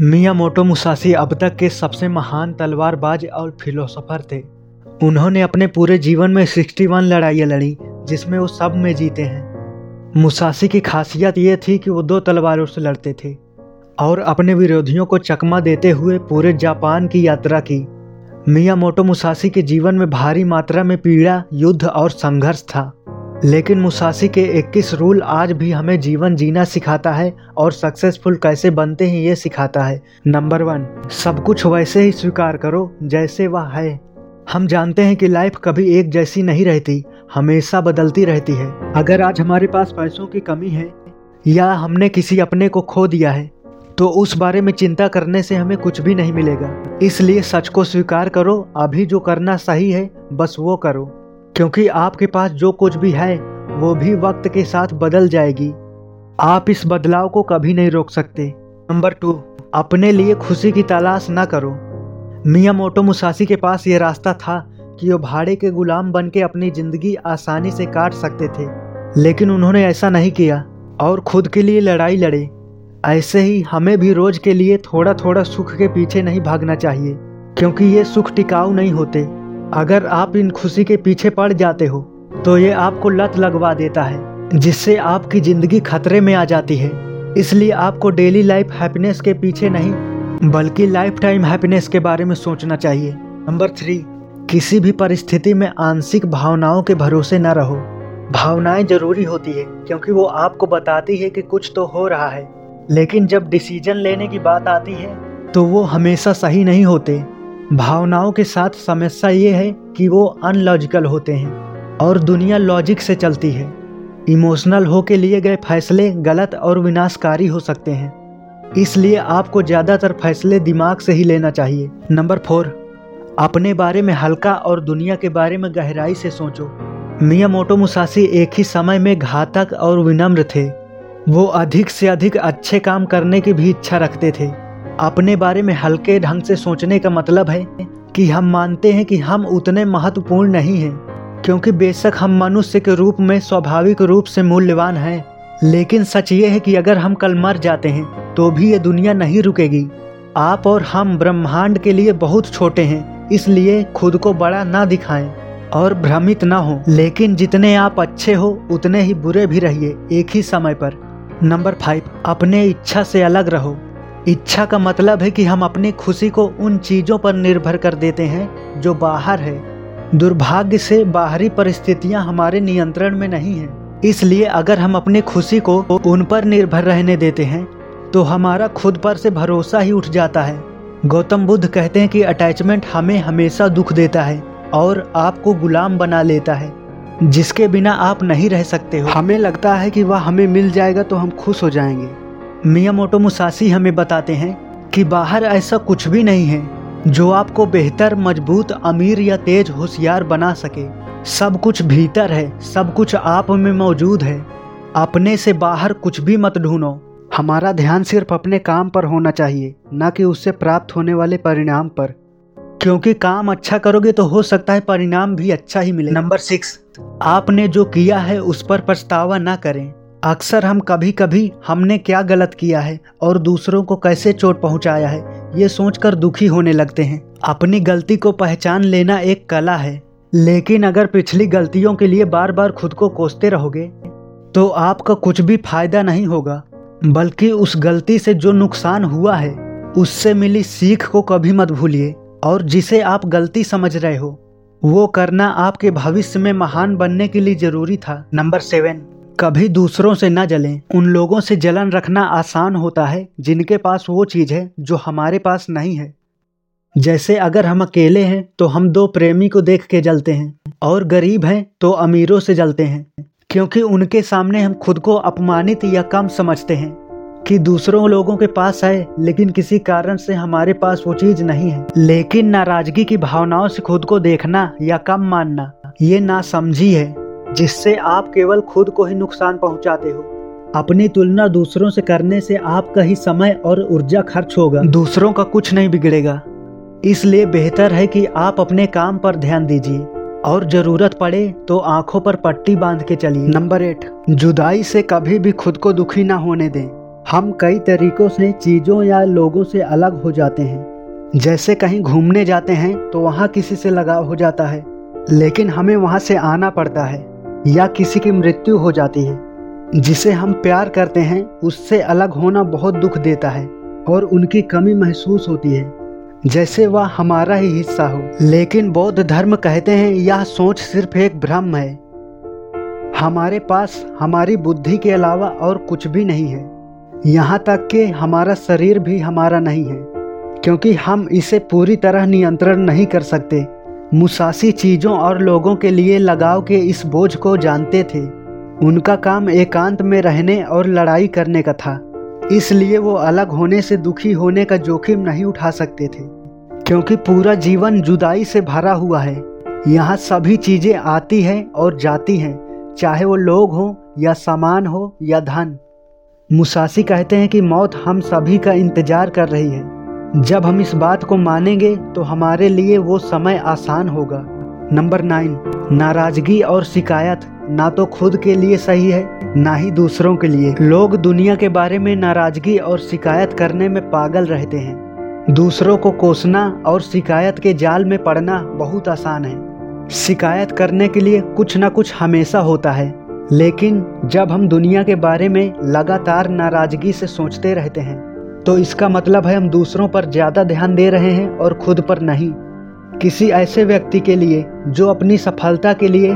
Miyamoto Musashi अब तक के सबसे महान तलवारबाज और फिलोसोफर थे। उन्होंने अपने पूरे जीवन में 61 लड़ाइयाँ लड़ी, जिसमें वो सब में जीते हैं। मुसाशी की खासियत ये थी कि वो दो तलवारों से लड़ते थे और अपने विरोधियों को चकमा देते हुए पूरे जापान की यात्रा की। मियामोटो मुसाशी के जीवन में भारी मात्रा में पीड़ा, युद्ध और संघर्ष था। लेकिन मुसासी के 21 रूल आज भी हमें जीवन जीना सिखाता है और सक्सेसफुल कैसे बनते हैं ये सिखाता है। नंबर वन, सब कुछ वैसे ही स्वीकार करो जैसे वह है। हम जानते हैं कि लाइफ कभी एक जैसी नहीं रहती, हमेशा बदलती रहती है। अगर आज हमारे पास पैसों की कमी है या हमने किसी अपने को खो दिया है तो उस बारे में चिंता करने से हमें कुछ भी नहीं मिलेगा। इसलिए सच को स्वीकार करो, अभी जो करना सही है, बस वो करो। क्योंकि आपके पास जो कुछ भी है, वो भी वक्त के साथ बदल जाएगी। आप इस बदलाव को कभी नहीं रोक सकते। नंबर टू, अपने लिए खुशी की तलाश ना करो। मिया मोटो मुसासी के पास ये रास्ता था कि वो भाड़े के गुलाम बन के अपनी ज़िंदगी आसानी से काट सकते थे। लेकिन उन्होंने ऐसा नहीं किया और खुद के लिए लड़ाई लड़े। ऐसे ही हमें भी रोज के लिए थोड़ा थोड़ा सुख के पीछे नहीं भागना चाहिए, क्योंकि ये सुख टिकाऊ नहीं होते। अगर आप इन खुशी के पीछे पड़ जाते हो तो ये आपको लत लगवा देता है, जिससे आपकी ज़िंदगी खतरे में आ जाती है। इसलिए आपको डेली लाइफ हैप्पीनेस के पीछे नहीं, बल्कि लाइफ टाइम हैप्पीनेस के बारे में सोचना चाहिए। नंबर थ्री किसी भी परिस्थिति में आंशिक भावनाओं के भरोसे न रहो। भावनाएँ ज़रूरी होती है, क्योंकि वो आपको बताती है कि कुछ तो हो रहा है। लेकिन जब डिसीज़न लेने की बात आती है तो वो हमेशा सही नहीं होते। भावनाओं के साथ समस्या ये है कि वो अनलॉजिकल होते हैं और दुनिया लॉजिक से चलती है। इमोशनल हो के लिए गए फैसले गलत और विनाशकारी हो सकते हैं। इसलिए आपको ज़्यादातर फैसले दिमाग से ही लेना चाहिए। नंबर फोर, अपने बारे में हल्का और दुनिया के बारे में गहराई से सोचो। मिया मोटो मुसासी एक ही समय में घातक और विनम्र थे। वो अधिक से अधिक अच्छे काम करने की भी इच्छा रखते थे। अपने बारे में हल्के ढंग से सोचने का मतलब है कि हम मानते हैं कि हम उतने महत्वपूर्ण नहीं हैं, क्योंकि बेशक हम मनुष्य के रूप में स्वाभाविक रूप से मूल्यवान हैं। लेकिन सच ये है कि अगर हम कल मर जाते हैं तो भी ये दुनिया नहीं रुकेगी। आप और हम ब्रह्मांड के लिए बहुत छोटे हैं, इसलिए खुद को बड़ा ना दिखाएँ और भ्रमित ना हो। लेकिन जितने आप अच्छे हो, उतने ही बुरे भी रहिए, एक ही समय पर। नंबर फाइव, अपने इच्छा से अलग रहो। इच्छा का मतलब है कि हम अपनी खुशी को उन चीज़ों पर निर्भर कर देते हैं जो बाहर है। दुर्भाग्य से बाहरी परिस्थितियाँ हमारे नियंत्रण में नहीं हैं। इसलिए अगर हम अपनी खुशी को उन पर निर्भर रहने देते हैं तो हमारा खुद पर से भरोसा ही उठ जाता है। गौतम बुद्ध कहते हैं कि अटैचमेंट हमें हमेशा दुख देता है और आपको गुलाम बना लेता है, जिसके बिना आप नहीं रह सकते हो। हमें लगता है कि वह हमें मिल जाएगा तो हम खुश हो जाएँगे। मिया मोटो मुसासी हमें बताते हैं कि बाहर ऐसा कुछ भी नहीं है जो आपको बेहतर, मज़बूत, अमीर या तेज होशियार बना सके। सब कुछ भीतर है, सब कुछ आप में मौजूद है। अपने से बाहर कुछ भी मत ढूंढो। हमारा ध्यान सिर्फ़ अपने काम पर होना चाहिए, न कि उससे प्राप्त होने वाले परिणाम पर। क्योंकि काम अच्छा करोगे तो हो सकता है परिणाम भी अच्छा ही मिले। नंबर सिक्स, आपने जो किया है उस पर पछतावा ना करें। अक्सर हम कभी कभी हमने क्या गलत किया है और दूसरों को कैसे चोट पहुँचाया है, ये सोचकर दुखी होने लगते हैं। अपनी गलती को पहचान लेना एक कला है, लेकिन अगर पिछली गलतियों के लिए बार बार खुद को कोसते रहोगे तो आपका कुछ भी फ़ायदा नहीं होगा, बल्कि उस गलती से जो नुकसान हुआ है, उससे मिली सीख को कभी मत भूलिए, और जिसे आप गलती समझ रहे हो, वो करना आपके भविष्य में महान बनने के लिए ज़रूरी था। Number seven. कभी दूसरों से न जलें। उन लोगों से जलन रखना आसान होता है, जिनके पास वो चीज़ है जो हमारे पास नहीं है। जैसे अगर हम अकेले हैं तो हम दो प्रेमी को देख के जलते हैं, और गरीब हैं तो अमीरों से जलते हैं, क्योंकि उनके सामने हम खुद को अपमानित या कम समझते हैं कि दूसरों लोगों के पास है, लेकिन किसी कारण से हमारे पास वो चीज़ नहीं है। लेकिन नाराज़गी की भावनाओं से खुद को देखना या कम मानना, ये नासमझी है। जिससे आप केवल खुद को ही नुकसान पहुंचाते हो। अपनी तुलना दूसरों से करने से आपका ही समय और ऊर्जा खर्च होगा। दूसरों का कुछ नहीं बिगड़ेगा। इसलिए बेहतर है कि आप अपने काम पर ध्यान दीजिए। और ज़रूरत पड़े तो आँखों पर पट्टी बाँध के चलिए। नंबर एट जुदाई से कभी भी खुद को दुखी ना होने दें। हम कई तरीकों से चीज़ों या लोगों से अलग हो जाते हैं। जैसे कहीं घूमने जाते हैं तो वहाँ किसी से लगाव हो जाता है। लेकिन हमें वहाँ से आना पड़ता है। या किसी की मृत्यु हो जाती है। जिसे हम प्यार करते हैं, उससे अलग होना बहुत दुख देता है और उनकी कमी महसूस होती है। जैसे वह हमारा ही हिस्सा हो। लेकिन बौद्ध धर्म कहते हैं, यह सोच सिर्फ़ एक भ्रम है। हमारे पास हमारी बुद्धि के अलावा और कुछ भी नहीं है। यहाँ तक कि हमारा शरीर भी हमारा नहीं है, क्योंकि हम इसे पूरी तरह नियंत्रण नहीं कर सकते। मुसासी चीज़ों और लोगों के लिए लगाव के इस बोझ को जानते थे। उनका काम एकांत में रहने और लड़ाई करने का था। इसलिए वो अलग होने से दुखी होने का जोखिम नहीं उठा सकते थे। क्योंकि पूरा जीवन जुदाई से भरा हुआ है। यहाँ सभी चीज़ें आती हैं और जाती हैं, चाहे वो लोग हों या सामान हो या धन। मुसासी कहते हैं कि मौत हम सभी का इंतज़ार कर रही है। जब हम इस बात को मानेंगे तो हमारे लिए वो समय आसान होगा। नंबर नाइन, नाराज़गी और शिकायत ना तो खुद के लिए सही है, ना ही दूसरों के लिए। लोग दुनिया के बारे में नाराज़गी और शिकायत करने में पागल रहते हैं। दूसरों को कोसना और शिकायत के जाल में पड़ना बहुत आसान है। शिकायत करने के लिए कुछ ना कुछ हमेशा होता है, लेकिन जब हम दुनिया के बारे में लगातार नाराज़गी से सोचते रहते हैं तो इसका मतलब है हम दूसरों पर ज़्यादा ध्यान दे रहे हैं और खुद पर नहीं। किसी ऐसे व्यक्ति के लिए, जो अपनी सफलता के लिए,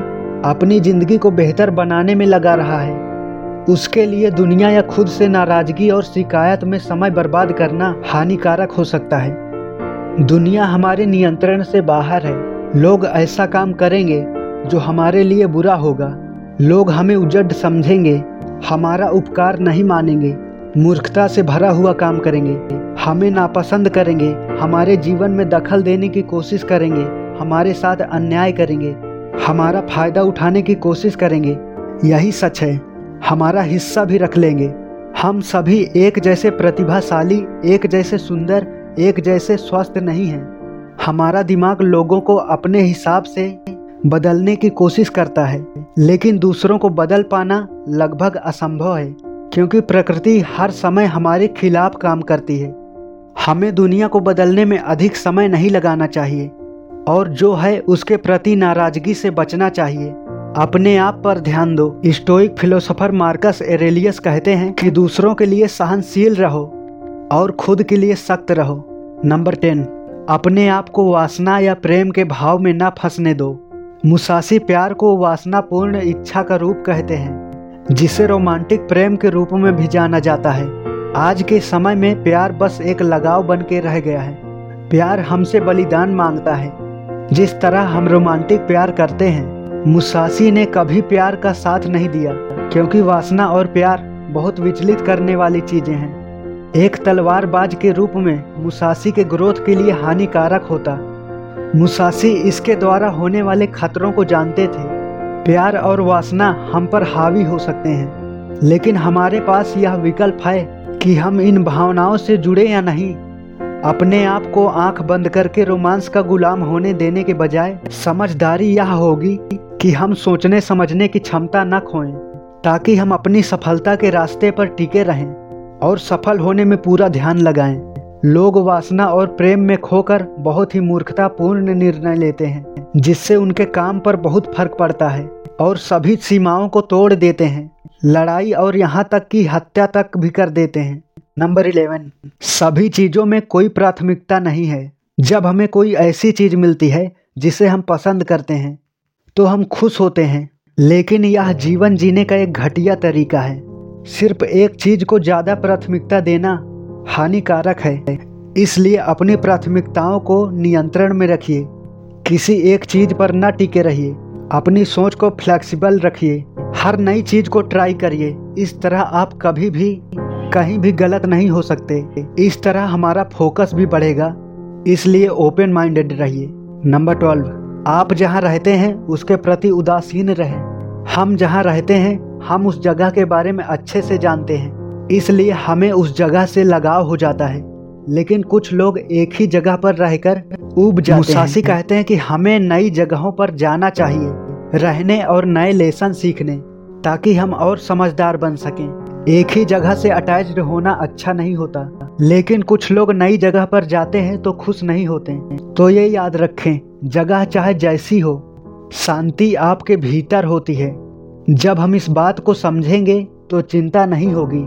अपनी ज़िंदगी को बेहतर बनाने में लगा रहा है। उसके लिए दुनिया या खुद से नाराज़गी और शिकायत में समय बर्बाद करना हानिकारक हो सकता है। दुनिया हमारे नियंत्रण से बाहर है। लोग ऐसा काम करेंगे, जो हमारे लिए बुरा होगा। लोग हमें उजड समझेंगे, हमारा उपकार नहीं मानेंगे। मूर्खता से भरा हुआ काम करेंगे। हमें नापसंद करेंगे। हमारे जीवन में दखल देने की कोशिश करेंगे। हमारे साथ अन्याय करेंगे। हमारा फ़ायदा उठाने की कोशिश करेंगे। यही सच है। हमारा हिस्सा भी रख लेंगे। हम सभी एक जैसे प्रतिभाशाली, एक जैसे सुंदर, एक जैसे स्वस्थ नहीं हैं। हमारा दिमाग लोगों को अपने हिसाब से बदलने की कोशिश करता है। लेकिन दूसरों को बदल पाना लगभग असंभव है। क्योंकि प्रकृति हर समय हमारे खिलाफ काम करती है। हमें दुनिया को बदलने में अधिक समय नहीं लगाना चाहिए, और जो है उसके प्रति नाराज़गी से बचना चाहिए। अपने आप पर ध्यान दो। स्टोइक फिलोसोफर मार्कस एरेलियस कहते हैं कि दूसरों के लिए सहनशील रहो, और खुद के लिए सख्त रहो। नंबर टेन, अपने आप को वासना या प्रेम के भाव में न फंसने दो। मुसासी प्यार को वासनापूर्ण इच्छा का रूप कहते हैं। जिसे रोमांटिक प्रेम के रूप में भी जाना जाता है। आज के समय में प्यार बस एक लगाव बन के रह गया है। प्यार हमसे बलिदान माँगता है। जिस तरह हम रोमांटिक प्यार करते हैं, मुसासी ने कभी प्यार का साथ नहीं दिया, क्योंकि वासना और प्यार बहुत विचलित करने वाली चीज़ें हैं। एक तलवारबाज के रूप में मुसासी के ग्रोथ के लिए हानिकारक होता। मुसासी इसके द्वारा होने वाले खतरों को जानते थे। प्यार और वासना हम पर हावी हो सकते हैं। लेकिन हमारे पास यह विकल्प है कि हम इन भावनाओं से जुड़े या नहीं। अपने आप को आँख बंद करके रोमांस का गुलाम होने देने के बजाय समझदारी यह होगी कि हम सोचने समझने की क्षमता न खोएँ, ताकि हम अपनी सफलता के रास्ते पर टिके रहें और सफल होने में पूरा ध्यान लगाएँ। लोग वासना और प्रेम में खोकर बहुत ही मूर्खतापूर्ण निर्णय लेते हैं, जिससे उनके काम पर बहुत फ़र्क पड़ता है। और सभी सीमाओं को तोड़ देते हैं। लड़ाई और यहाँ तक कि हत्या तक भी कर देते हैं। Number eleven. सभी चीज़ों में कोई प्राथमिकता नहीं है। जब हमें कोई ऐसी चीज़ मिलती है, जिसे हम पसंद करते हैं तो हम खुश होते हैं। लेकिन यह जीवन जीने का एक घटिया तरीका है। सिर्फ़ एक चीज़ को ज़्यादा प्राथमिकता देना हानिकारक है। इसलिए अपनी प्राथमिकताओं को नियंत्रण में रखिए। किसी एक चीज़ पर न टिके रहिए। अपनी सोच को फ्लेक्सिबल रखिए। हर नई चीज़ को ट्राई करिए। इस तरह आप कभी भी, कहीं भी गलत नहीं हो सकते। इस तरह हमारा फोकस भी बढ़ेगा। इसलिए ओपन माइंडेड रहिए। नंबर ट्वेल्व आप जहाँ रहते हैं, उसके प्रति उदासीन रहें। हम जहाँ रहते हैं, हम उस जगह के बारे में अच्छे से जानते हैं। इसलिए हमें उस जगह से लगाव हो जाता है। लेकिन कुछ लोग एक ही जगह पर रहकर उब जाते मुसासी कहते हैं कि हमें नई जगहों पर जाना चाहिए, रहने और नए लेसन सीखने, ताकि हम और समझदार बन सकें। एक ही जगह से अटैच्ड होना अच्छा नहीं होता, लेकिन कुछ लोग नई जगह पर जाते हैं तो खुश नहीं होते तो ये याद रखें, जगह चाहे जैसी हो, शांति आपके भीतर होती है। जब हम इस बात को समझेंगे तो चिंता नहीं होगी।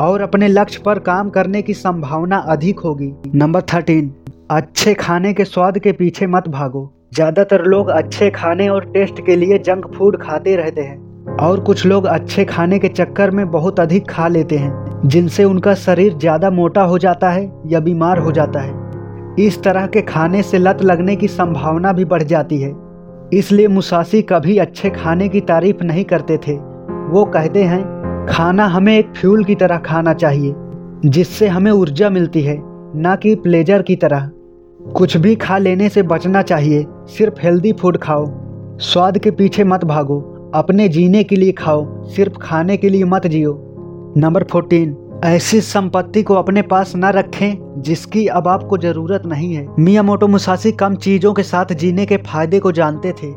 और अपने लक्ष्य पर काम करने की संभावना अधिक होगी। नंबर थर्टीन अच्छे खाने के स्वाद के पीछे मत भागो। ज़्यादातर लोग अच्छे खाने और टेस्ट के लिए जंक फ़ूड खाते रहते हैं। और कुछ लोग अच्छे खाने के चक्कर में बहुत अधिक खा लेते हैं, जिनसे उनका शरीर ज़्यादा मोटा हो जाता है या बीमार हो जाता है। इस तरह के खाने से लत लगने की संभावना भी बढ़ जाती है। इसलिए मुसासी कभी अच्छे खाने की तारीफ़ नहीं करते थे। वो कहते हैं खाना हमें एक फ्यूल की तरह खाना चाहिए, जिससे हमें ऊर्जा मिलती है, ना कि प्लेजर की तरह। कुछ भी खा लेने से बचना चाहिए, सिर्फ़ हेल्दी फ़ूड खाओ। स्वाद के पीछे मत भागो, अपने जीने के लिए खाओ, सिर्फ़ खाने के लिए मत जियो। नंबर फोर्टीन ऐसी संपत्ति को अपने पास न रखें, जिसकी अब आपको ज़रूरत नहीं है। मिया मोटो मुसासी कम चीज़ों के साथ जीने के फ़ायदे को जानते थे।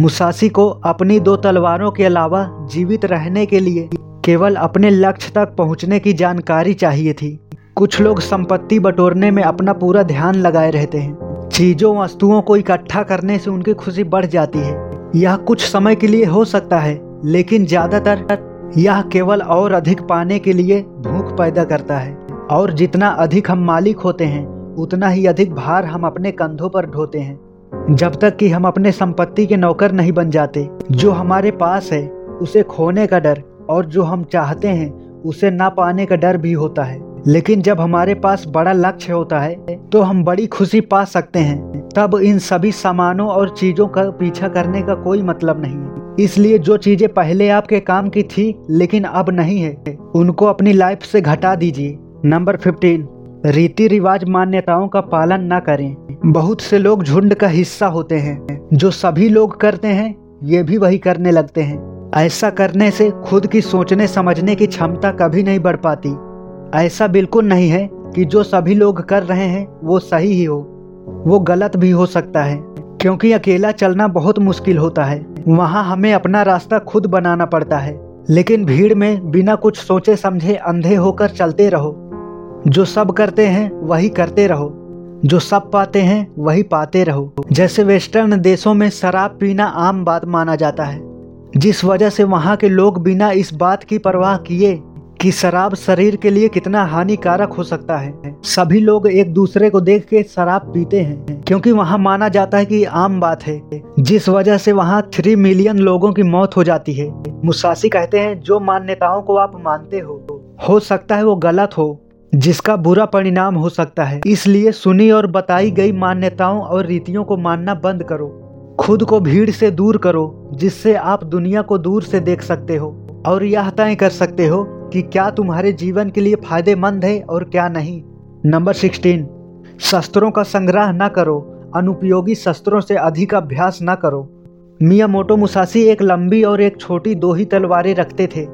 मुसासी को अपनी दो तलवारों के अलावा जीवित रहने के लिए केवल अपने लक्ष्य तक पहुँचने की जानकारी चाहिए थी। कुछ लोग संपत्ति बटोरने में अपना पूरा ध्यान लगाए रहते हैं। चीज़ों, वस्तुओं को इकट्ठा करने से उनकी खुशी बढ़ जाती है। यह कुछ समय के लिए हो सकता है, लेकिन ज़्यादातर यह केवल और अधिक पाने के लिए भूख पैदा करता है। और जितना अधिक हम मालिक होते हैं, उतना ही अधिक भार हम अपने कंधों पर ढोते हैं। जब तक कि हम अपने संपत्ति के नौकर नहीं बन जाते, जो हमारे पास है, उसे खोने का डर और जो हम चाहते हैं, उसे ना पाने का डर भी होता है। लेकिन जब हमारे पास बड़ा लक्ष्य होता है तो हम बड़ी खुशी पा सकते हैं। तब इन सभी सामानों और चीज़ों का पीछा करने का कोई मतलब नहीं है। इसलिए जो चीज़ें पहले आपके काम की थी, लेकिन अब नहीं है, उनको अपनी लाइफ से घटा दीजिए। नंबर फिफ्टीन, रीति रिवाज मान्यताओं का पालन न करें। बहुत से लोग झुंड का हिस्सा होते हैं। जो सभी लोग करते हैं, ये भी वही करने लगते हैं। ऐसा करने से खुद की सोचने, समझने की क्षमता कभी नहीं बढ़ पाती। ऐसा बिल्कुल नहीं है कि जो सभी लोग कर रहे हैं, वो सही ही हो। वो गलत भी हो सकता है, क्योंकि अकेला चलना बहुत मुश्किल होता है। वहाँ हमें अपना रास्ता खुद बनाना पड़ता है, लेकिन भीड़ में बिना कुछ सोचे, समझे, अंधे होकर चलते रहो। जो सब करते हैं, वही करते रहो। जो सब पाते हैं, वही पाते रहो। जैसे वेस्टर्न देशों में शराब पीना आम बात माना जाता है। जिस वजह से वहाँ के लोग बिना इस बात की परवाह किए कि शराब शरीर के लिए कितना हानिकारक हो सकता है। सभी लोग एक दूसरे को देख के शराब पीते हैं, क्योंकि वहाँ माना जाता है कि आम बात है। जिस वजह से वहाँ थ्री मिलियन लोगों की मौत हो जाती है। मुसासी कहते हैं, जो मान्यताओं को आप मानते हो हो सकता है वो गलत हो, जिसका बुरा परिणाम हो सकता है। इसलिए सुनी और बताई गई मान्यताओं और रीतियों को मानना बंद करो। खुद को भीड़ से दूर करो। जिससे आप दुनिया को दूर से देख सकते हो और यह तय कर सकते हो कि क्या तुम्हारे जीवन के लिए फ़ायदेमंद है और क्या नहीं। नंबर सिक्सटीन, शस्त्रों का संग्रह न करो, अनुपयोगी शस्त्रों से अधिक अभ्यास न करो। मिया मोटो मुसासी एक लंबी और एक छोटी दो ही तलवारें रखते थे,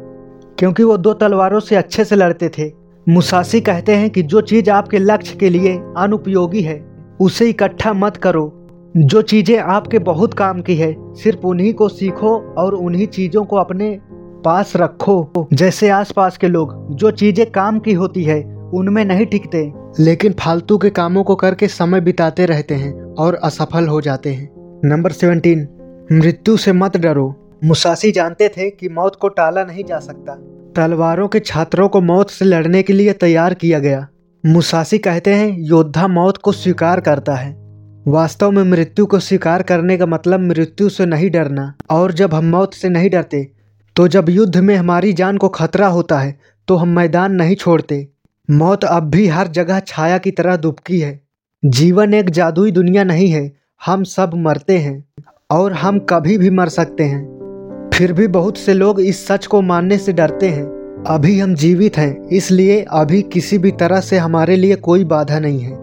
क्योंकि वो दो तलवारों से अच्छे से लड़ते थे। मुसासी कहते हैं कि जो चीज़ आपके लक्ष्य के लिए अनुपयोगी है, उसे इकट्ठा मत करो। जो चीज़ें आपके बहुत काम की है, सिर्फ़ उन्हीं को सीखो और उन्हीं चीज़ों को अपने पास रखो। जैसे आसपास के लोग, जो चीज़ें काम की होती है, उनमें नहीं टिकते। लेकिन फालतू के कामों को करके समय बिताते रहते हैं और असफल हो जाते हैं। नंबर सेवनटीन, मृत्यु से मत डरो। मुसासी जानते थे कि मौत को टाला नहीं जा सकता। तलवारों के छात्रों को मौत से लड़ने के लिए तैयार किया गया। मुसासी कहते हैं, योद्धा मौत को स्वीकार करता है। वास्तव में मृत्यु को स्वीकार करने का मतलब मृत्यु से नहीं डरना। और जब हम मौत से नहीं डरते तो जब युद्ध में हमारी जान को खतरा होता है तो हम मैदान नहीं छोड़ते। मौत अब भी हर जगह छाया की तरह दुबकी है। जीवन एक जादुई दुनिया नहीं है, हम सब मरते हैं, और हम कभी भी मर सकते हैं। फिर भी बहुत से लोग इस सच को मानने से डरते हैं। अभी हम जीवित हैं, इसलिए अभी किसी भी तरह से हमारे लिए कोई बाधा नहीं है।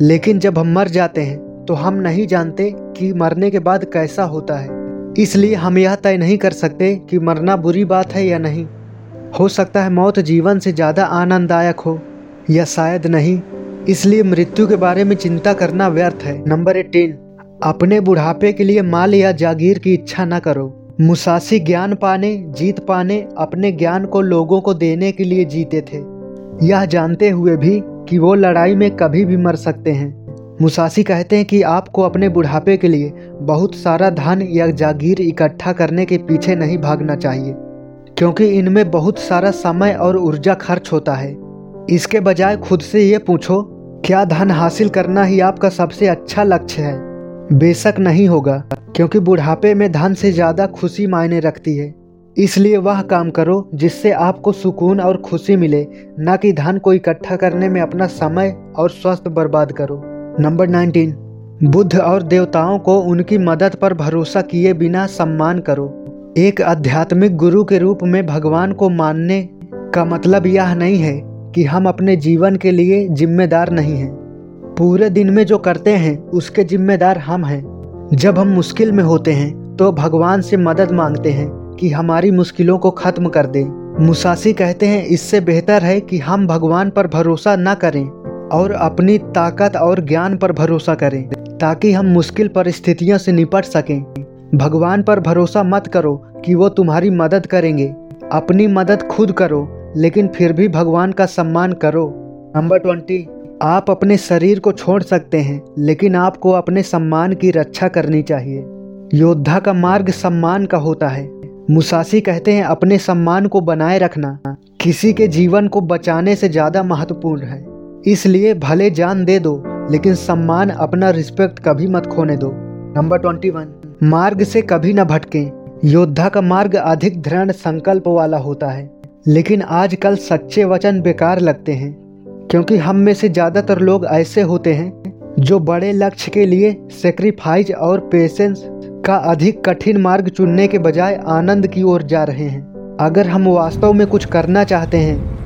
लेकिन जब हम मर जाते हैं तो हम नहीं जानते कि मरने के बाद कैसा होता है। इसलिए हम यह तय नहीं कर सकते कि मरना बुरी बात है या नहीं। हो सकता है मौत जीवन से ज़्यादा आनंददायक हो, या शायद नहीं। इसलिए मृत्यु के बारे में चिंता करना व्यर्थ है। नंबर एटीन, अपने बुढ़ापे के लिए माल या जागीर की इच्छा न करो। मुसासी ज्ञान पाने, जीत पाने, अपने ज्ञान को लोगों को देने के लिए जीते थे। यह जानते हुए भी कि वो लड़ाई में कभी भी मर सकते हैं। मुसासी कहते हैं कि आपको अपने बुढ़ापे के लिए बहुत सारा धन या जागीर इकट्ठा करने के पीछे नहीं भागना चाहिए, क्योंकि इनमें बहुत सारा समय और ऊर्जा खर्च होता है। इसके बजाय खुद से ये पूछो, क्या धन हासिल करना ही आपका सबसे अच्छा लक्ष्य है? बेशक नहीं होगा, क्योंकि बुढ़ापे में धन से ज़्यादा खुशी मायने रखती है। इसलिए वह काम करो जिससे आपको सुकून और खुशी मिले, न कि धन को इकट्ठा करने में अपना समय और स्वास्थ्य बर्बाद करो। नंबर 19 बुद्ध और देवताओं को उनकी मदद पर भरोसा किए बिना सम्मान करो। एक आध्यात्मिक गुरु के रूप में भगवान को मानने का मतलब यह नहीं है कि हम अपने जीवन के लिए जिम्मेदार नहीं हैं। पूरे दिन में जो करते हैं, उसके जिम्मेदार हम हैं। जब हम मुश्किल में होते हैं तो भगवान से मदद मांगते हैं कि हमारी मुश्किलों को खत्म कर दे। मुसासी कहते हैं, इससे बेहतर है कि हम भगवान पर भरोसा न करें। और अपनी ताकत और ज्ञान पर भरोसा करें, ताकि हम मुश्किल परिस्थितियों से निपट सकें। भगवान पर भरोसा मत करो कि वो तुम्हारी मदद करेंगे। अपनी मदद खुद करो, लेकिन फिर भी भगवान का सम्मान करो। नंबर ट्वेंटी, आप अपने शरीर को छोड़ सकते हैं, लेकिन आपको अपने सम्मान की रक्षा करनी चाहिए। योद्धा का मार्ग सम्मान का होता है। मुसासी कहते हैं, अपने सम्मान को बनाए रखना, किसी के जीवन को बचाने से ज़्यादा महत्वपूर्ण है। इसलिए भले जान दे दो, लेकिन सम्मान अपना रिस्पेक्ट कभी मत खोने दो। नंबर ट्वेंटी वन मार्ग से कभी न भटकें। योद्धा का मार्ग अधिक दृढ़ संकल्प वाला होता है, लेकिन आजकल सच्चे वचन बेकार लगते हैं, क्योंकि हम में से ज़्यादातर लोग ऐसे होते हैं, जो बड़े लक्ष्य के लिए सेक्रीफाइज और पेशेंस का अधिक कठिन मार्ग चुनने के बजाय आनंद की ओर जा रहे हैं। अगर हम वास्तव में कुछ करना चाहते हैं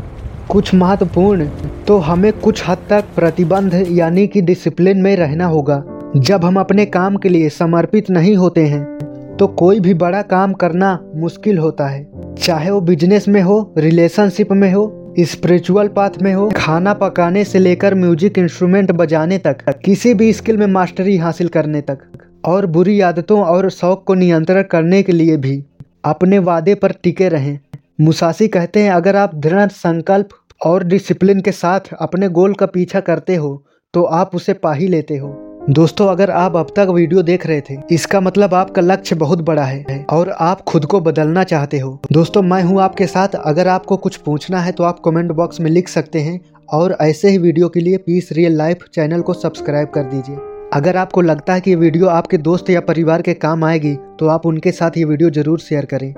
कुछ महत्वपूर्ण तो हमें कुछ हद तक प्रतिबंध यानी कि डिसिप्लिन में रहना होगा। जब हम अपने काम के लिए समर्पित नहीं होते हैं तो कोई भी बड़ा काम करना मुश्किल होता है। चाहे वो बिज़नेस में हो रिलेशनशिप में हो स्पिरिचुअल पाथ में हो, खाना पकाने से लेकर म्यूज़िक इंस्ट्रूमेंट बजाने तक, किसी भी स्किल में मास्टरी हासिल करने तक, और बुरी आदतों और शौक को नियंत्रण करने के लिए भी, अपने वादे पर टिके रहें। मुसासी कहते हैं, अगर आप दृढ़ संकल्प और डिसिप्लिन के साथ अपने गोल का पीछा करते हो तो आप उसे पा ही लेते हो। दोस्तों, अगर आप अब तक वीडियो देख रहे थे, इसका मतलब आपका लक्ष्य बहुत बड़ा है और आप खुद को बदलना चाहते हो। दोस्तों, मैं हूँ आपके साथ। अगर आपको कुछ पूछना है तो आप कमेंट बॉक्स में लिख सकते हैं और ऐसे ही वीडियो के लिए पीस रियल लाइफ चैनल को सब्सक्राइब कर दीजिए। अगर आपको लगता है कि ये वीडियो आपके दोस्त या परिवार के काम आएगी तो आप उनके साथ ये वीडियो ज़रूर शेयर करें।